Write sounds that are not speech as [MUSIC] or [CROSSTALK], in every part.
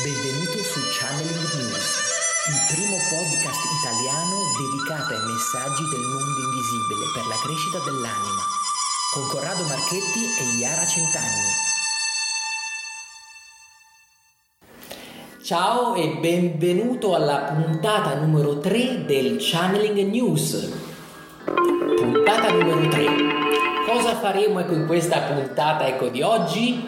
Benvenuto su Channeling News, il primo podcast italiano dedicato ai messaggi del mondo invisibile per la crescita dell'anima, con Corrado Marchetti e Iara Centanni. Ciao e benvenuto alla puntata numero 3 del Channeling News. Puntata numero 3. Cosa faremo ecco, in questa puntata ecco, di oggi?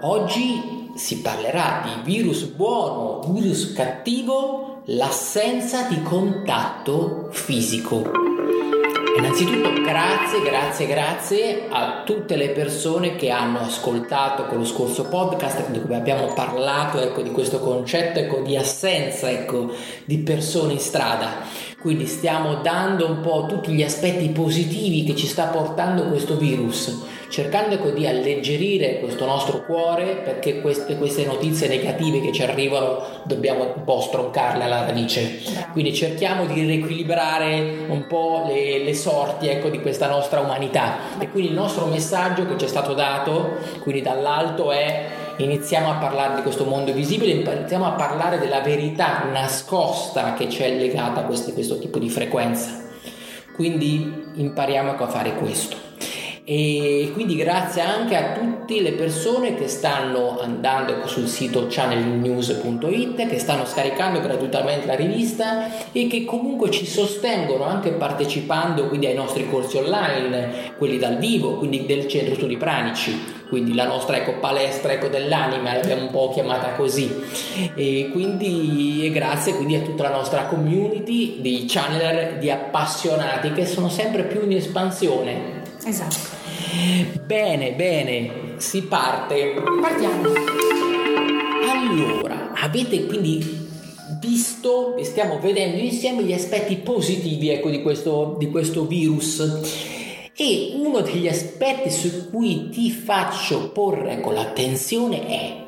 Oggi si parlerà di virus buono, virus cattivo, l'assenza di contatto fisico. Innanzitutto grazie, grazie, grazie a tutte le persone che hanno ascoltato con lo scorso podcast dove abbiamo parlato ecco, di questo concetto ecco, di assenza ecco, di persone in strada. Quindi stiamo dando un po' tutti gli aspetti positivi che ci sta portando questo virus, cercando ecco, di alleggerire questo nostro cuore perché queste, queste notizie negative che ci arrivano dobbiamo un po' stroncarle alla radice. Quindi cerchiamo di riequilibrare un po' le, le sorti ecco, di questa nostra umanità. E quindi il nostro messaggio che ci è stato dato, quindi dall'alto, è iniziamo a parlare di questo mondo visibile, iniziamo a parlare della verità nascosta che c'è legata a questi, questo tipo di frequenza. Quindi impariamo a fare questo e quindi grazie anche a tutte le persone che stanno andando sul sito channelnews.it che stanno scaricando gratuitamente la rivista e che comunque ci sostengono anche partecipando quindi ai nostri corsi online quelli dal vivo quindi del centro studi pranici quindi la nostra ecco, palestra ecco, dell'anima l'abbiamo un po' chiamata così. E quindi e grazie quindi a tutta la nostra community di channeler di appassionati che sono sempre più in espansione. Esatto Bene, bene, si parte. Partiamo. Allora, avete quindi visto e stiamo vedendo insieme gli aspetti positivi ecco, di, questo, di questo virus. E uno degli aspetti su cui ti faccio porre ecco, l'attenzione è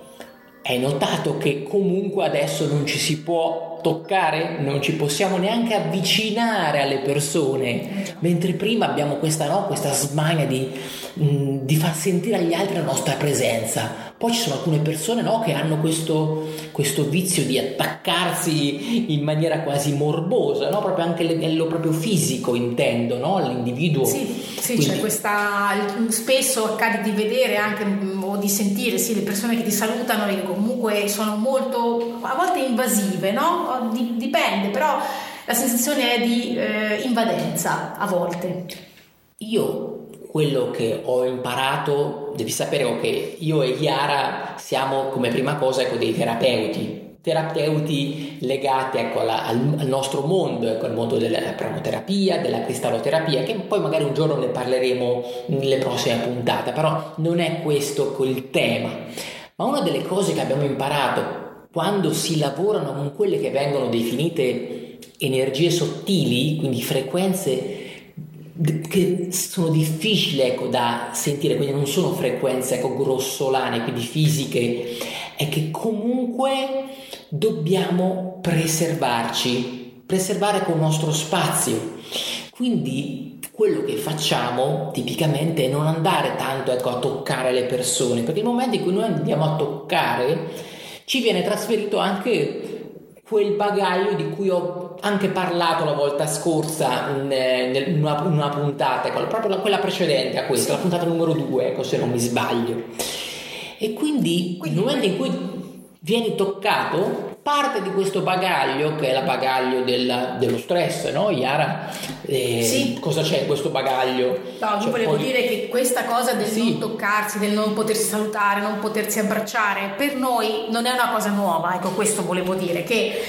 hai notato che comunque adesso non ci si può toccare, non ci possiamo neanche avvicinare alle persone, mentre prima abbiamo questa, no, questa smania di, mh, mm, di, far sentire agli altri la nostra presenza. Poi ci sono alcune persone no, che hanno questo, questo, vizio di attaccarsi in maniera quasi morbosa, no? proprio anche a livello proprio fisico intendo, no? all'individuo. Sì, sì Quindi... c'è questa, spesso accade di vedere anche mm, o di sentire sì, le persone che ti salutano e comunque sono molto, a volte invasive, no? dipende, però la sensazione è di eh, invadenza a volte. Io quello che ho imparato, devi sapere che io e Chiara siamo come prima cosa ecco, dei terapeuti, terapeuti legati ecco, alla, al, al, nostro mondo, ecco, al mondo della pranoterapia, della cristalloterapia, che poi magari un giorno ne parleremo nelle prossime puntate, però non è questo il tema. Ma una delle cose che abbiamo imparato quando si lavorano con quelle che vengono definite energie sottili, quindi frequenze che sono difficili ecco, da sentire, quindi non sono frequenze ecco, grossolane, quindi fisiche, è che comunque dobbiamo preservarci, preservare con il nostro spazio. Quindi quello che facciamo tipicamente è non andare tanto ecco, a toccare le persone, perché nel momento in cui noi andiamo a toccare ci viene trasferito anche quel bagaglio di cui ho anche parlato la volta scorsa in, in, una, in una, puntata, proprio quella precedente a questa, la puntata numero 2, ecco, se non mi sbaglio. E quindi, quindi nel momento in cui vieni toccato, parte di questo bagaglio, che è il bagaglio del, dello stress, no Iara? Eh, sì. Cosa c'è in questo bagaglio? No, io cioè, volevo poi... dire che questa cosa del sì. non toccarsi, del non potersi salutare, non potersi abbracciare, per noi non è una cosa nuova, ecco questo volevo dire, che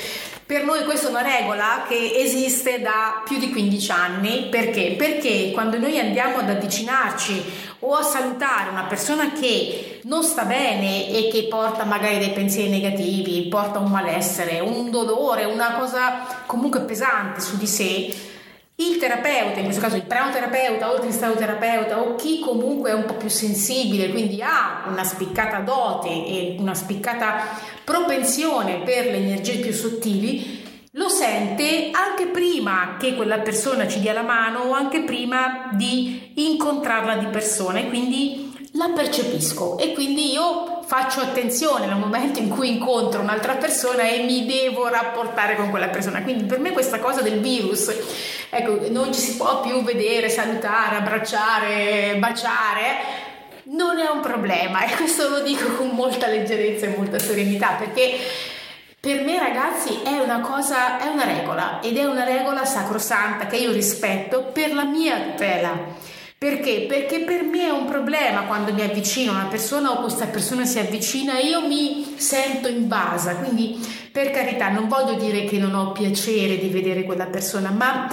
per noi questa è una regola che esiste da più di 15 anni, perché? Perché quando noi andiamo ad avvicinarci o a salutare una persona che non sta bene e che porta magari dei pensieri negativi, porta un malessere, un dolore, una cosa comunque pesante su di sé, il terapeuta, in questo caso il pranoterapeuta o il cristalloterapeuta o chi comunque è un po' più sensibile, quindi ha una spiccata dote e una spiccata propensione per le energie più sottili, lo sente anche prima che quella persona ci dia la mano o anche prima di incontrarla di persona e quindi la percepisco e quindi io faccio attenzione nel momento in cui incontro un'altra persona e mi devo rapportare con quella persona. Quindi per me questa cosa del virus, ecco, non ci si può più vedere, salutare, abbracciare, baciare non è un problema e questo lo dico con molta leggerezza e molta serenità perché per me ragazzi è una cosa, è una regola ed è una regola sacrosanta che io rispetto per la mia tutela. Perché? Perché per me è un problema quando mi avvicino a una persona o questa persona si avvicina e io mi sento invasa. Quindi, per carità, non voglio dire che non ho piacere di vedere quella persona, ma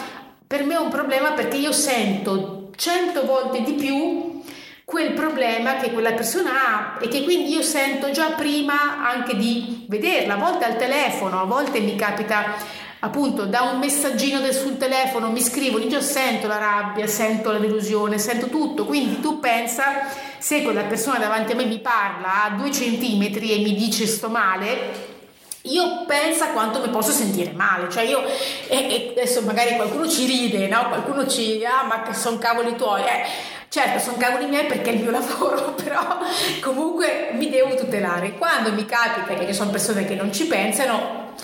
per me è un problema perché io sento cento volte di più quel problema che quella persona ha e che quindi io sento già prima anche di vederla, a volte al telefono, a volte mi capita appunto da un messaggino del, sul telefono mi scrivono, io sento la rabbia, sento la delusione, sento tutto, quindi tu pensa se quella persona davanti a me mi parla a due centimetri e mi dice sto male, io penso a quanto mi posso sentire male, cioè io, e, e adesso magari qualcuno ci ride, no? qualcuno ci, ah ma che sono cavoli tuoi, eh, Certo, sono cavoli miei perché è il mio [LAUGHS] lavoro, però comunque mi devo tutelare. Quando mi capita che ci sono persone che non ci pensano,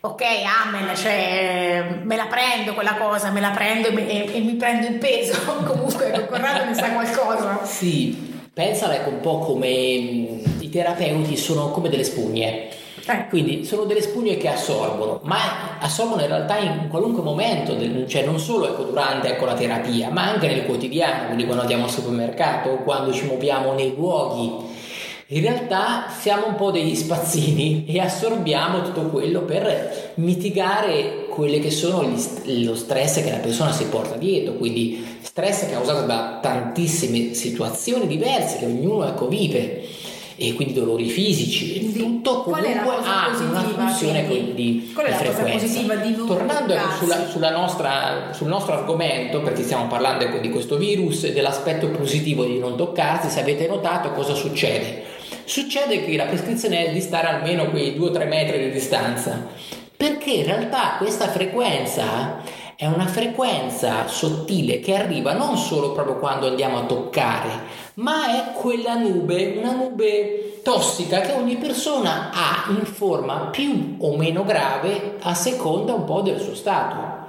ok, amen, cioè me la prendo quella cosa, me la prendo e, e, e mi prendo il peso. [LAUGHS] comunque Corrado ne sa qualcosa. Sì, pensala ecco un po' come i terapeuti sono come delle spugne eh, quindi sono delle spugne che assorbono, ma assorbono in realtà in qualunque momento, cioè non solo ecco, durante ecco, la terapia, ma anche nel quotidiano, quindi quando andiamo al supermercato, quando ci muoviamo nei luoghi. In realtà siamo un po' degli spazzini e assorbiamo tutto quello per mitigare quelli che sono gli, lo stress che la persona si porta dietro, quindi stress causato da tantissime situazioni diverse che ognuno ecco, vive e quindi dolori fisici e tutto comunque ha una funzione di, di frequenza. Di Tornando ecco, sulla, sulla nostra, sul nostro argomento, perché stiamo parlando ecco, di questo virus e dell'aspetto positivo di non toccarsi, se avete notato cosa succede? Succede che la prescrizione è di stare almeno quei 2-3 metri di distanza, perché in realtà questa frequenza è una frequenza sottile che arriva non solo proprio quando andiamo a toccare, ma è quella nube, una nube tossica che ogni persona ha in forma più o meno grave a seconda un po' del suo stato.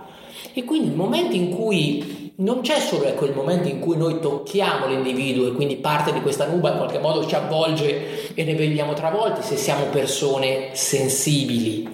E quindi il momento in cui non c'è solo ecco, il momento in cui noi tocchiamo l'individuo e quindi parte di questa nuba in qualche modo ci avvolge e ne vediamo travolti se siamo persone sensibili,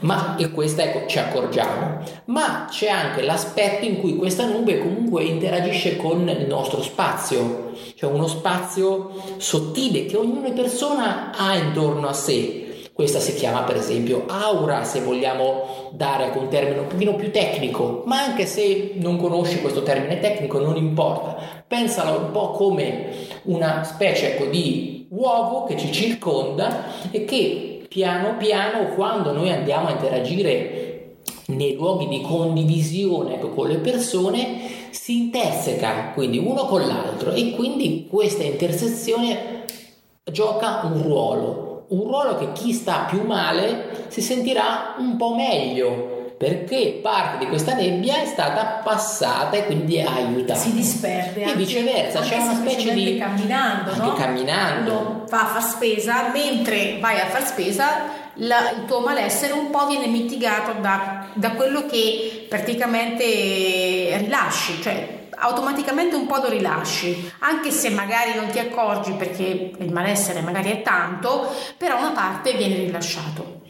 ma e questa ecco ci accorgiamo, ma c'è anche l'aspetto in cui questa nube comunque interagisce con il nostro spazio, cioè uno spazio sottile che ogni persona ha intorno a sé questa si chiama per esempio aura, se vogliamo dare un termine un pochino più tecnico, ma anche se non conosci questo termine tecnico non importa. Pensalo un po' come una specie ecco, di uovo che ci circonda e che piano piano quando noi andiamo a interagire nei luoghi di condivisione ecco, con le persone si interseca quindi uno con l'altro e quindi questa intersezione gioca un ruolo un ruolo che chi sta più male si sentirà un po' meglio perché parte di questa nebbia è stata passata e quindi ha aiutato. Si disperde. E viceversa, c'è una specie di... camminando, anche no? camminando. Uno va a far spesa, mentre vai a far spesa la, il tuo malessere un po' viene mitigato da, da quello che praticamente rilasci, cioè automaticamente un po' lo rilasci, anche se magari non ti accorgi perché il malessere magari è tanto, però una parte viene rilasciato.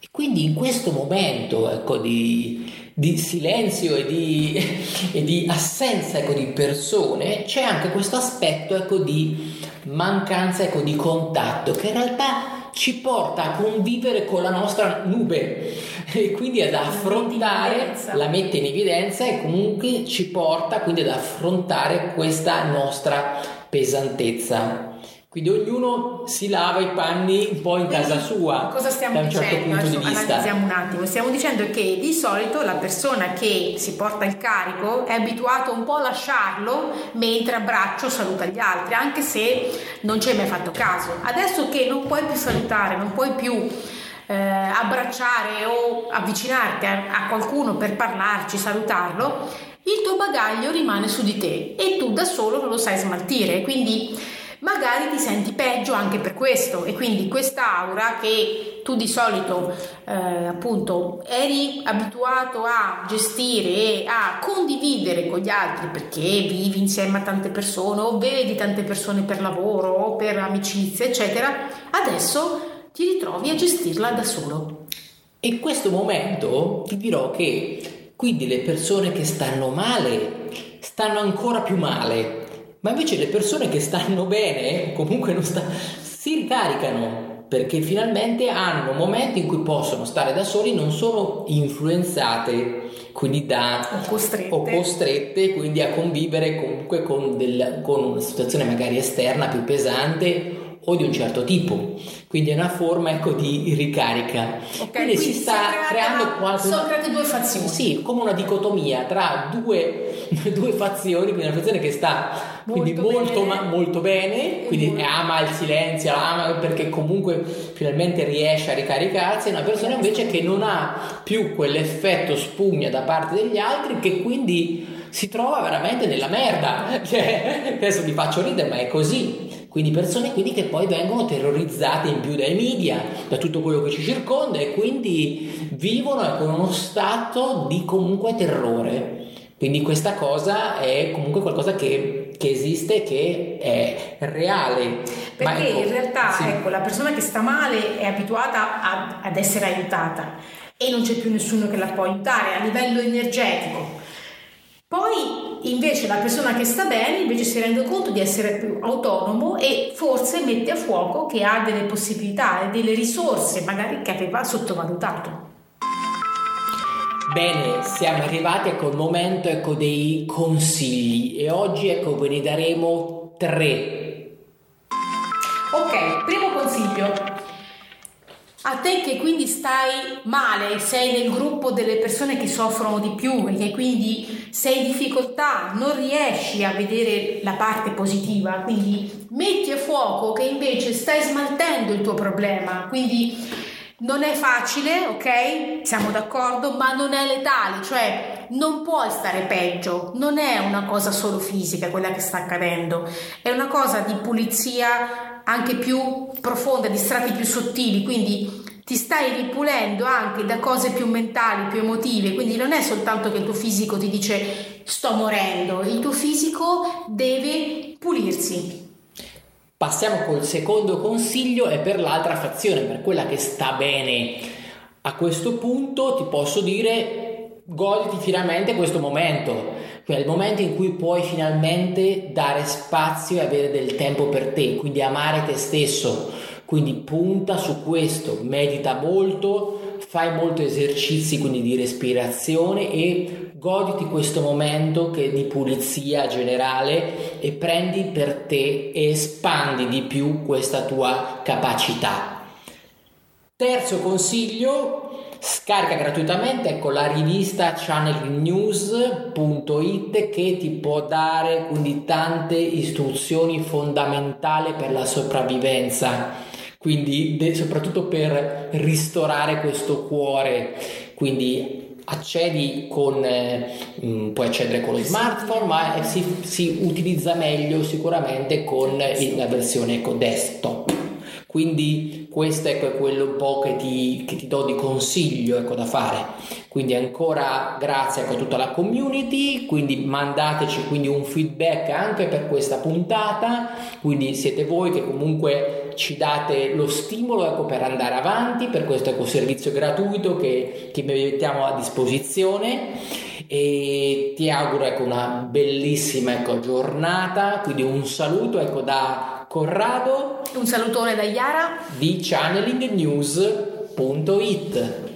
E quindi in questo momento ecco, di, di silenzio e di, [LAUGHS] e di assenza ecco, di persone c'è anche questo aspetto ecco, di mancanza ecco, di contatto che in realtà ci porta a convivere con la nostra nube e quindi ad affrontare, la mette in evidenza e comunque ci porta quindi ad affrontare questa nostra pesantezza. Quindi ognuno si lava i panni un po' in casa sua. Cosa stiamo da un certo dicendo? punto Adesso di vista. analizziamo un attimo. Stiamo dicendo che di solito la persona che si porta il carico è abituata un po' a lasciarlo mentre abbraccio saluta gli altri, anche se non ci hai mai fatto caso. Adesso che non puoi più salutare, non puoi più eh, abbracciare o avvicinarti a, a qualcuno per parlarci, salutarlo, il tuo bagaglio rimane su di te e tu da solo non lo sai smaltire. Quindi magari ti senti peggio anche per questo. E quindi questa aura che tu di solito eh, appunto eri abituato a gestire e a condividere con gli altri perché vivi insieme a tante persone o vedi tante persone per lavoro o per amicizia eccetera adesso ti ritrovi a gestirla da solo. In questo momento ti dirò che quindi le persone che stanno male stanno ancora più male ma invece le persone che stanno [LAUGHS] bene, comunque non sta, si ricaricano perché finalmente hanno momenti in cui possono stare da soli, non sono influenzate quindi da o costrette. o costrette quindi a convivere comunque con, del, con una situazione magari esterna più pesante o di un certo tipo, quindi è una forma ecco, di ricarica. Okay, quindi, quindi si sta creando qualche... Sono create due fazioni. Sì, come una dicotomia tra due, [LAUGHS] due fazioni, quindi una fazione che sta molto quindi molto, bene, ma, molto bene quindi molto. ama il silenzio, ama perché comunque finalmente riesce a ricaricarsi, e una persona invece che non ha più quell'effetto spugna da parte degli altri che quindi si trova veramente nella merda. [LAUGHS] Cioè, adesso vi faccio ridere, ma è così. Quindi persone quindi che poi vengono terrorizzate in più dai media, da tutto quello che ci circonda e quindi vivono con uno stato di comunque terrore. Quindi questa cosa è comunque qualcosa che, che esiste, che è reale. Perché ecco, in realtà sì. ecco, la persona che sta male è abituata a, ad essere aiutata e non c'è più nessuno che la può aiutare a livello energetico. Poi invece la persona che sta bene invece si rende conto di essere più autonomo e forse mette a fuoco che ha delle possibilità e delle risorse magari che aveva sottovalutato. Bene, siamo arrivati ecco il momento ecco, dei consigli e oggi ecco ve ne daremo tre. Ok, primo consiglio. A te che quindi stai male, sei nel gruppo delle persone che soffrono di più e che quindi sei in difficoltà, non riesci a vedere la parte positiva, quindi metti a fuoco che invece stai smaltendo il tuo problema, quindi non è facile, ok? Siamo d'accordo, ma non è letale, cioè non puoi stare peggio, non è una cosa solo fisica quella che sta accadendo, è una cosa di pulizia anche più profonda, di strati più sottili, quindi ti stai ripulendo anche da cose più mentali, più emotive, quindi non è soltanto che il tuo fisico ti dice sto morendo, il tuo fisico deve pulirsi. Passiamo col secondo consiglio e per l'altra fazione, per quella che sta bene. A questo punto ti posso dire goditi finalmente questo momento, cioè il momento in cui puoi finalmente dare spazio e avere del tempo per te, quindi amare te stesso. Quindi punta su questo, medita molto, fai molti esercizi quindi di respirazione e goditi questo momento di pulizia generale e prendi per te e espandi di più questa tua capacità. Terzo consiglio, Scarica gratuitamente ecco, la rivista channelnews.it che ti può dare quindi tante istruzioni fondamentali per la sopravvivenza, quindi de- soprattutto per ristorare questo cuore. Quindi accedi con, eh, mh, puoi accedere con lo smartphone, ma si, si utilizza meglio sicuramente con la versione ecco, desktop. Quindi questo ecco, è quello un po' che ti, che ti do di consiglio ecco, da fare. Quindi ancora grazie a tutta la community, quindi mandateci quindi un feedback anche per questa puntata, quindi siete voi che comunque ci date lo stimolo ecco, per andare avanti, per questo ecco, servizio gratuito che, che mettiamo a disposizione e ti auguro ecco, una bellissima ecco, giornata, quindi un saluto ecco, da Corrado. Un salutone da Iara di channelingnews.it.